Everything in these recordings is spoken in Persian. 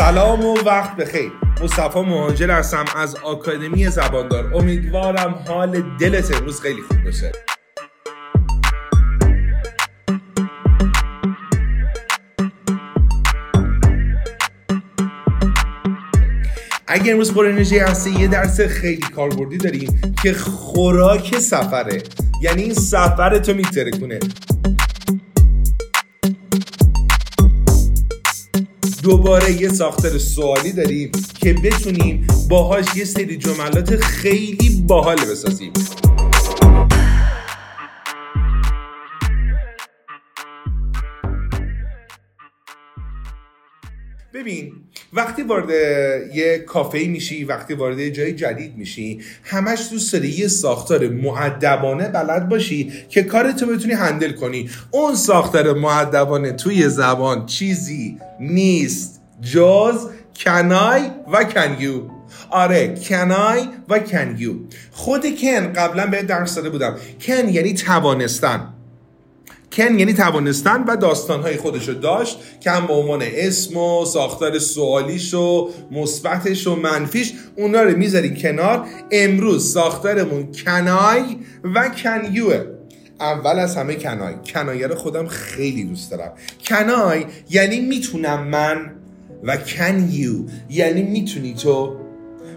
سلام و وقت بخیر. مصطفی مهاجر هستم از آکادمی زباندار. امیدوارم حال دلت امروز خیلی خوب باشه. اگر امروز پر انرژی هستی یه درس خیلی کاربردی داریم که خوراک سفره. یعنی این سفر تو میترکونه. دوباره یه ساختار سوالی داریم که بتونیم باهاش یه سری جملات خیلی باحال بسازیم. ببین وقتی وارد یه کافه میشی وقتی وارد یه جای جدید میشی همش دوست داری یه ساختار معدبانه بلد باشی که کارتو بتونی هندل کنی. اون ساختار معدبانه توی زبان چیزی نیست. جز کنای و کنیو آره کنای و کنیو خود کن قبلا به درس داده بودم. کن یعنی توانستن. کن یعنی توانستن و داستانهای خودشو داشت که هم به عنوان اسم و ساختار سوالیش و مثبتش و منفیش اونا رو می‌ذاریم کنار. امروز ساختارمون کنای و کنیوه. اول از همه کنای. کنایه رو خودم خیلی دوست دارم. کنای یعنی می‌تونم من و you یعنی می‌تونی تو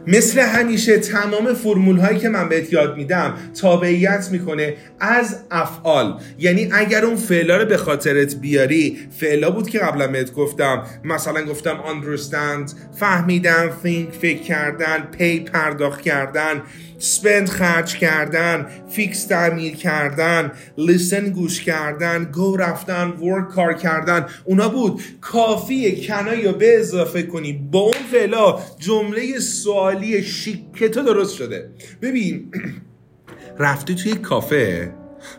مثل همیشه تمام فرمول هایی که من بهت یاد میدم تابعیت می‌کنه از افعال. یعنی اگر اون فعلا رو به خاطرت بیاری فعلا بود که قبلا بهت گفتم مثلا گفتم understand فهمیدن think فکر کردن pay پرداخت کردن spend خرج کردن فیکس تعمیر کردن listen گوش کردن go رفتن work کار کردن اونا بود. کافیه کنایی یا به اضافه کنی. با اون فعلا جمله سوالی شیک تو درست شده. ببین رفتی توی کافه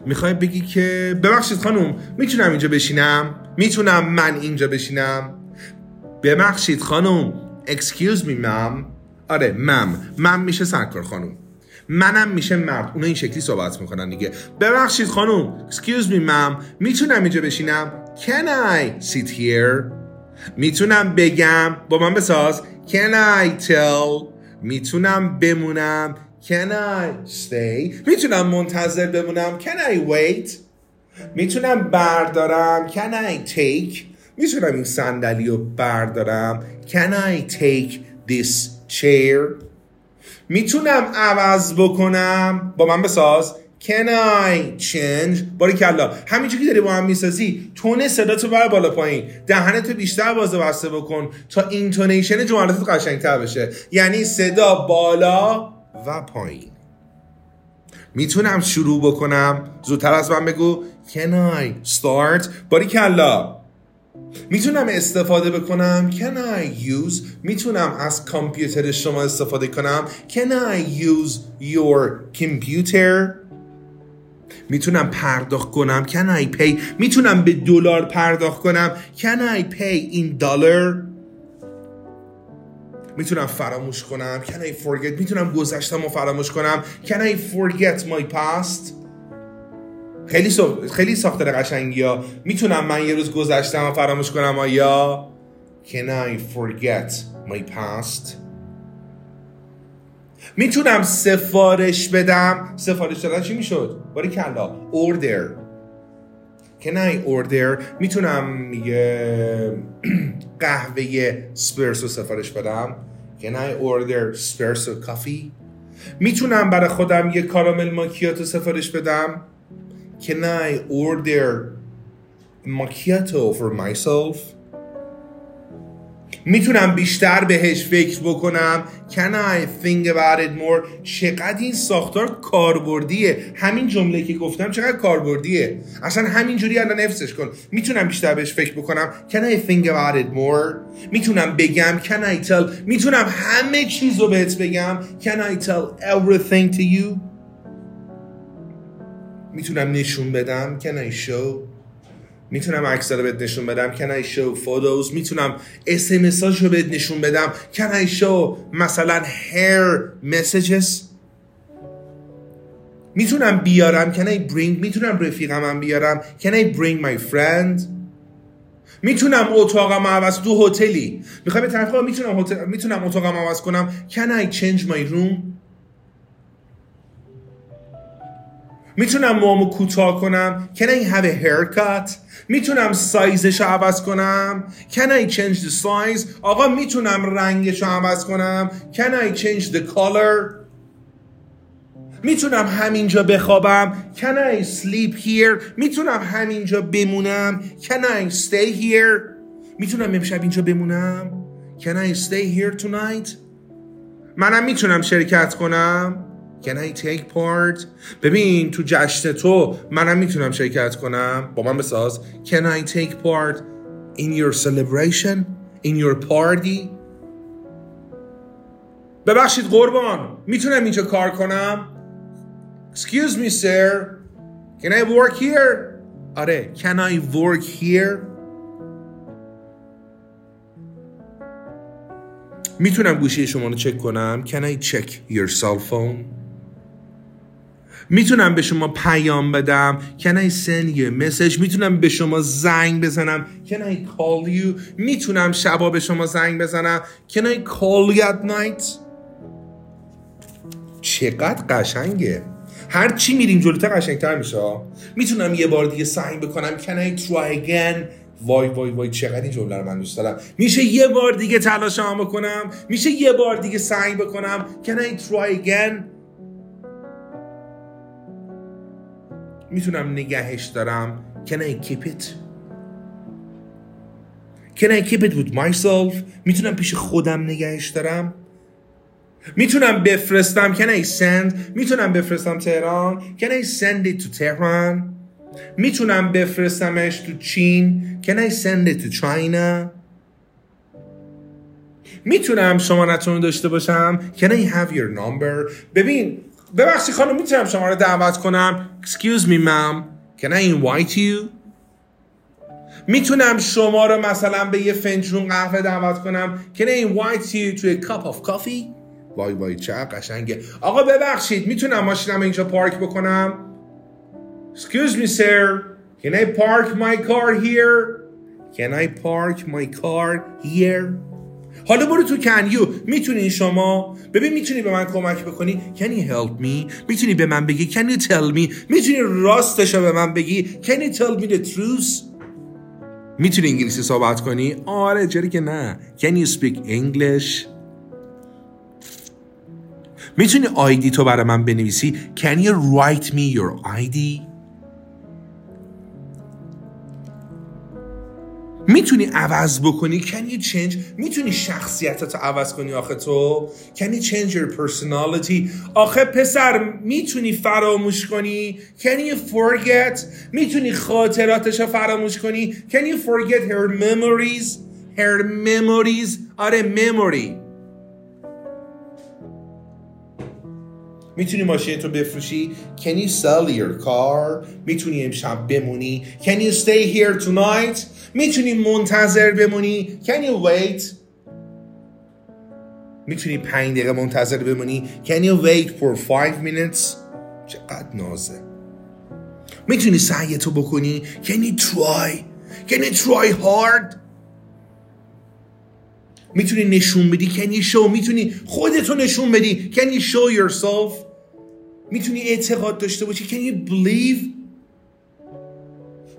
می‌خوای بگی که ببخشید خانم می‌تونم اینجا بشینم؟ می‌تونم من اینجا بشینم؟ ببخشید خانم excuse me مم آره مم مم میشه سرکار خانم. منم میشه مرد. اونا این شکلی صحبت می‌کنن دیگه. ببخشید خانم excuse me مم می‌تونم اینجا بشینم؟ Can I sit here? می‌تونم بگم. با من بساز. Can I tell می‌تونم بمونم. Can I stay? می‌تونم منتظر بمونم. Can I wait? می‌تونم بردارم. Can I take? می‌تونم این صندلی رو بردارم. Can I take this chair? می‌تونم عوض بکنم. با من بساز. Can I change? باریکلا همینجور که داری با هم می‌سازی تون صدا تو بر بالا پایین. دهنتو بیشتر باز و بسته بکن تا intonation جملاتت قشنگتر بشه. یعنی صدا بالا و پایین. می‌تونم شروع بکنم؟ زودتر از من بگو. Can I start? باریکلا می‌تونم استفاده بکنم؟ Can I use? می‌تونم از کامپیوتر شما استفاده کنم. Can I use your computer? می‌تونم پرداخت کنم؟ Can I pay? می‌تونم به دلار پرداخت کنم؟ Can I pay in dollar? می‌تونم فراموش کنم؟ Can I forget? می‌تونم گذشتم رو فراموش کنم؟ Can I forget my past? خیلی سو... خیلی ساختار قشنگی ها. می‌تونم من یه روز گذشتم و فراموش کنم آیا؟ Can I forget my past? می‌تونم سفارش بدم؟ سفارش دادن چی می‌شد؟ باری کلا. Order. Can I order? می‌تونم یه قهوه سپرسو سفارش بدم. Can I order espresso coffee می‌تونم برای خودم یه کارامل ماکیاتو سفارش بدم. Can I order macchiato for myself? می‌تونم بیشتر بهش فکر بکنم. Can I think about it more? چقدر این ساختار کاربردیه؟ همین جمله که گفتم چقدر کاربردیه؟ اصلا همینجوری الان نفسش کن. می‌تونم بیشتر بهش فکر بکنم. Can I think about it more? می‌تونم بگم. Can I tell? می‌تونم همه چیز رو بهت بگم. Can I tell everything to you? می‌تونم نشون بدم. Can I show? می‌تونم عکس رو بهت نشون بدم. Can I show photos? می‌تونم SMS رو بهت نشون بدم. Can I show مثلا hair messages? می‌تونم بیارم. Can I bring می‌تونم رفیقم بیارم. Can I bring my friend? می‌تونم اتاقم عوض تو هتلی. می‌خوای به طرف می‌تونم هتل می‌تونم اتاقم عوض کنم. Can I change my room? می‌تونم موامو کوتاه کنم؟ Can I have a haircut? می‌تونم سایزش رو عوض کنم؟ Can I change the size? آقا می‌تونم رنگش رو عوض کنم؟ Can I change the color? می‌تونم همینجا بخوابم؟ Can I sleep here? می‌تونم همینجا بمونم؟ Can I stay here? می‌تونم امشب اینجا بمونم؟ Can I stay here tonight? منم می‌تونم شرکت کنم؟ Can I take part ببین تو جشن تو منم میتونم شرکت کنم با من بساز Can I take part in your celebration in your party ببخشید قربان میتونم اینجا کار کنم Excuse me sir Can I work here آره Can I work here میتونم گوشی شما رو چک کنم Can I check your cell phone می‌تونم به شما پیام بدم. Can I send you a message? می‌تونم به شما زنگ بزنم. Can I call you? می‌تونم شبا به شما زنگ بزنم. Can I call you at night? چقدر قشنگه. هر چی میریم جلوتر قشنگتر میشه. می‌تونم یه بار دیگه سعی بکنم. Can I try again? وای وای وای چقدر این جمله رو من دوست دارم. میشه یه بار دیگه تلاش هم بکنم. میشه یه بار دیگه سعی بکنم. Can I try again? می‌تونم نگهش دارم. Can I keep it? Can I keep it with myself? می‌تونم پیش خودم نگهش دارم. می‌تونم بفرستم. Can I send? می‌تونم بفرستم تهران. Can I send it to تهران می‌تونم بفرستمش تو چین. Can I send it to China? می‌تونم شمارتون داشته باشم. Can I have your number? ببین ببخشید خانم می‌تونم شما رو دعوت کنم؟ Excuse me ma'am. Can I invite you? می‌تونم شما رو مثلا به یه فنجون قهوه دعوت کنم؟ Can I invite you to a cup of coffee? وای وای چه قشنگه. آقا ببخشید می‌تونم ماشینم اینجا پارک بکنم؟ Excuse me sir. Can I park my car here? Can I park my car here? حالا برو تو کنیو می‌تونی شما؟ ببین می‌تونی به من کمک بکنی؟ You help me? می‌تونی به من بگی؟ You tell me? می‌تونی راستش به من بگی؟ You tell me the truth? می‌تونی انگلیسی صحبت کنی؟ آره چرا که نه. Can you speak English? می‌تونی آیدی تو برای من بنویسی؟ Can you write me your ID می‌تونی عوض بکنی Can you change می‌تونی شخصیتت عوض کنی آخه تو Can you change your personality آخه پسر می‌تونی فراموش کنی Can you forget می‌تونی خاطراتش رو فراموش کنی Can you forget her memories her memories آره memory می‌تونی ماشین تو بفروشی؟ Can you sell your car? می‌تونی امشب بمونی؟ Can you stay here tonight? می‌تونی منتظر بمونی؟ Can you wait? می‌تونی پنج دقیقه منتظر بمونی؟ Can you wait for five minutes? چقدر نازه. می‌تونی سعی تو بکنی؟ Can you try? Can you try hard? می‌تونی نشون بدی؟ You show? می‌تونی خودتو نشون بدی؟ You show yourself? می‌تونی اعتقاد داشته باشی؟ You believe?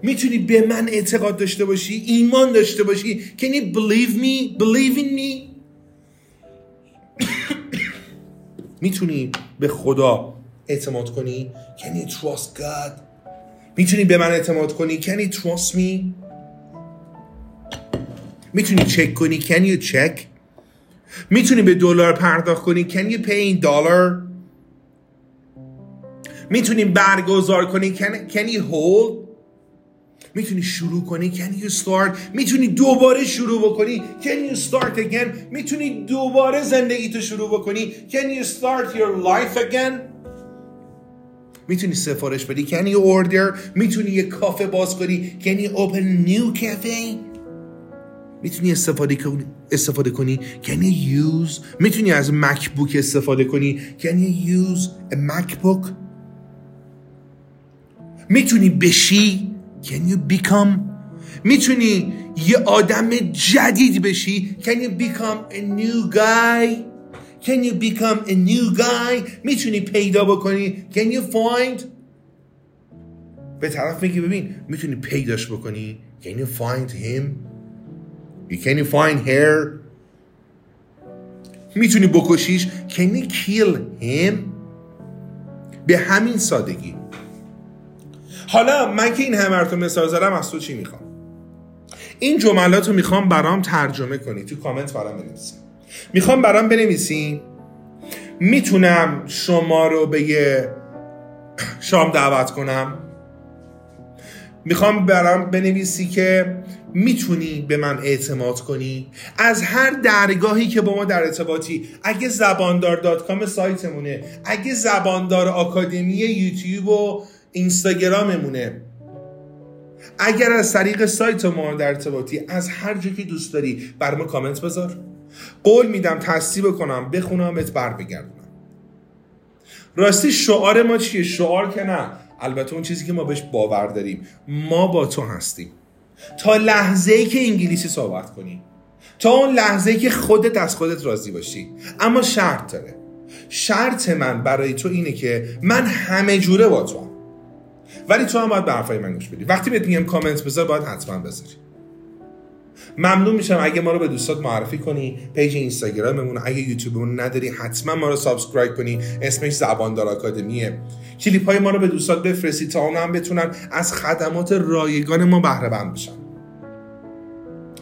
می‌تونی به من اعتقاد داشته باشی؟ ایمان داشته باشی؟ You believe me? Believe in me? می‌تونی به خدا اعتماد کنی؟ You trust God? می‌تونی به من اعتماد کنی؟ You trust me? می‌تونی چک کنی؟ Can you check? می‌تونی به دلار پرداخت کنی؟ Can you pay in dollar? می‌تونی برگزار کنی؟ Can, can you hold? می‌تونی شروع کنی؟ Can you start? می‌تونی دوباره شروع بکنی؟ Can you start again? می‌تونی دوباره زندگی تو شروع بکنی؟ Can you start your life again? می‌تونی سفارش بدی؟ Can you order? می‌تونی یه کافه باز کنی؟ Can you open new cafe? می‌تونی استفاده کنی استفاده کنی؟ Can you use می‌تونی از مکبوک استفاده کنی؟ Can you use a MacBook? می‌تونی بشی؟ Can you become می‌تونی یه آدم جدید بشی؟ Can you become a new guy? Can you become a new guy? می‌تونی پیدا بکنی؟ Can you find به طرف میگی ببین می‌تونی پیداش بکنی؟ Can you find him? You Can you find her می‌تونی بکشیش. Can you kill him? به همین سادگی. حالا من که این همه رو مثال زدم از تو چی می‌خوام؟ این جملات رو می‌خوام برام ترجمه کنی. تو کامنت برام بنویسی. می‌خوام برام بنویسی. می‌تونم شما رو به یه شام دعوت کنم. می‌خوام برام بنویسی که می‌تونی به من اعتماد کنی؟ از هر درگاهی که با ما در ارتباطی اگه زباندار دات کام سایتمونه اگه زباندار آکادمی یوتیوب و اینستاگراممونه. اگر از طریق سایت ما در ارتباطی از هر جا که دوست داری بر ما کامنت بذار. قول میدم تصدیب کنم بخونم بهت بر بگردونم راستی شعار ما چیه؟ شعار که نه. البته اون چیزی که ما بهش باور داریم. ما با تو هستیم. تا لحظه ای که انگلیسی صحبت کنی. تا اون لحظه ای که خودت از خودت راضی باشی. اما شرط داره. شرط من برای تو اینه که من همه جوره با تو هم. ولی تو هم باید به حرفای من گوش بدی. وقتی بهت میگم کامنت بذار باید حتما بذاری. ممنون میشم اگه ما رو به دوستات معرفی کنی page اینستاگراممون. اگه یوتیوبمون نداری حتما ما رو subscribe کنی. اسمش زباندار آکادمیه. کلیپ های ما رو به دوستات بفرستی تا اونا هم بتونن از خدمات رایگان ما بهره مند بشن.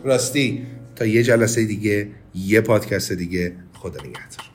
راستی تا یه جلسه دیگه یه پادکست دیگه. خدا نگهدار.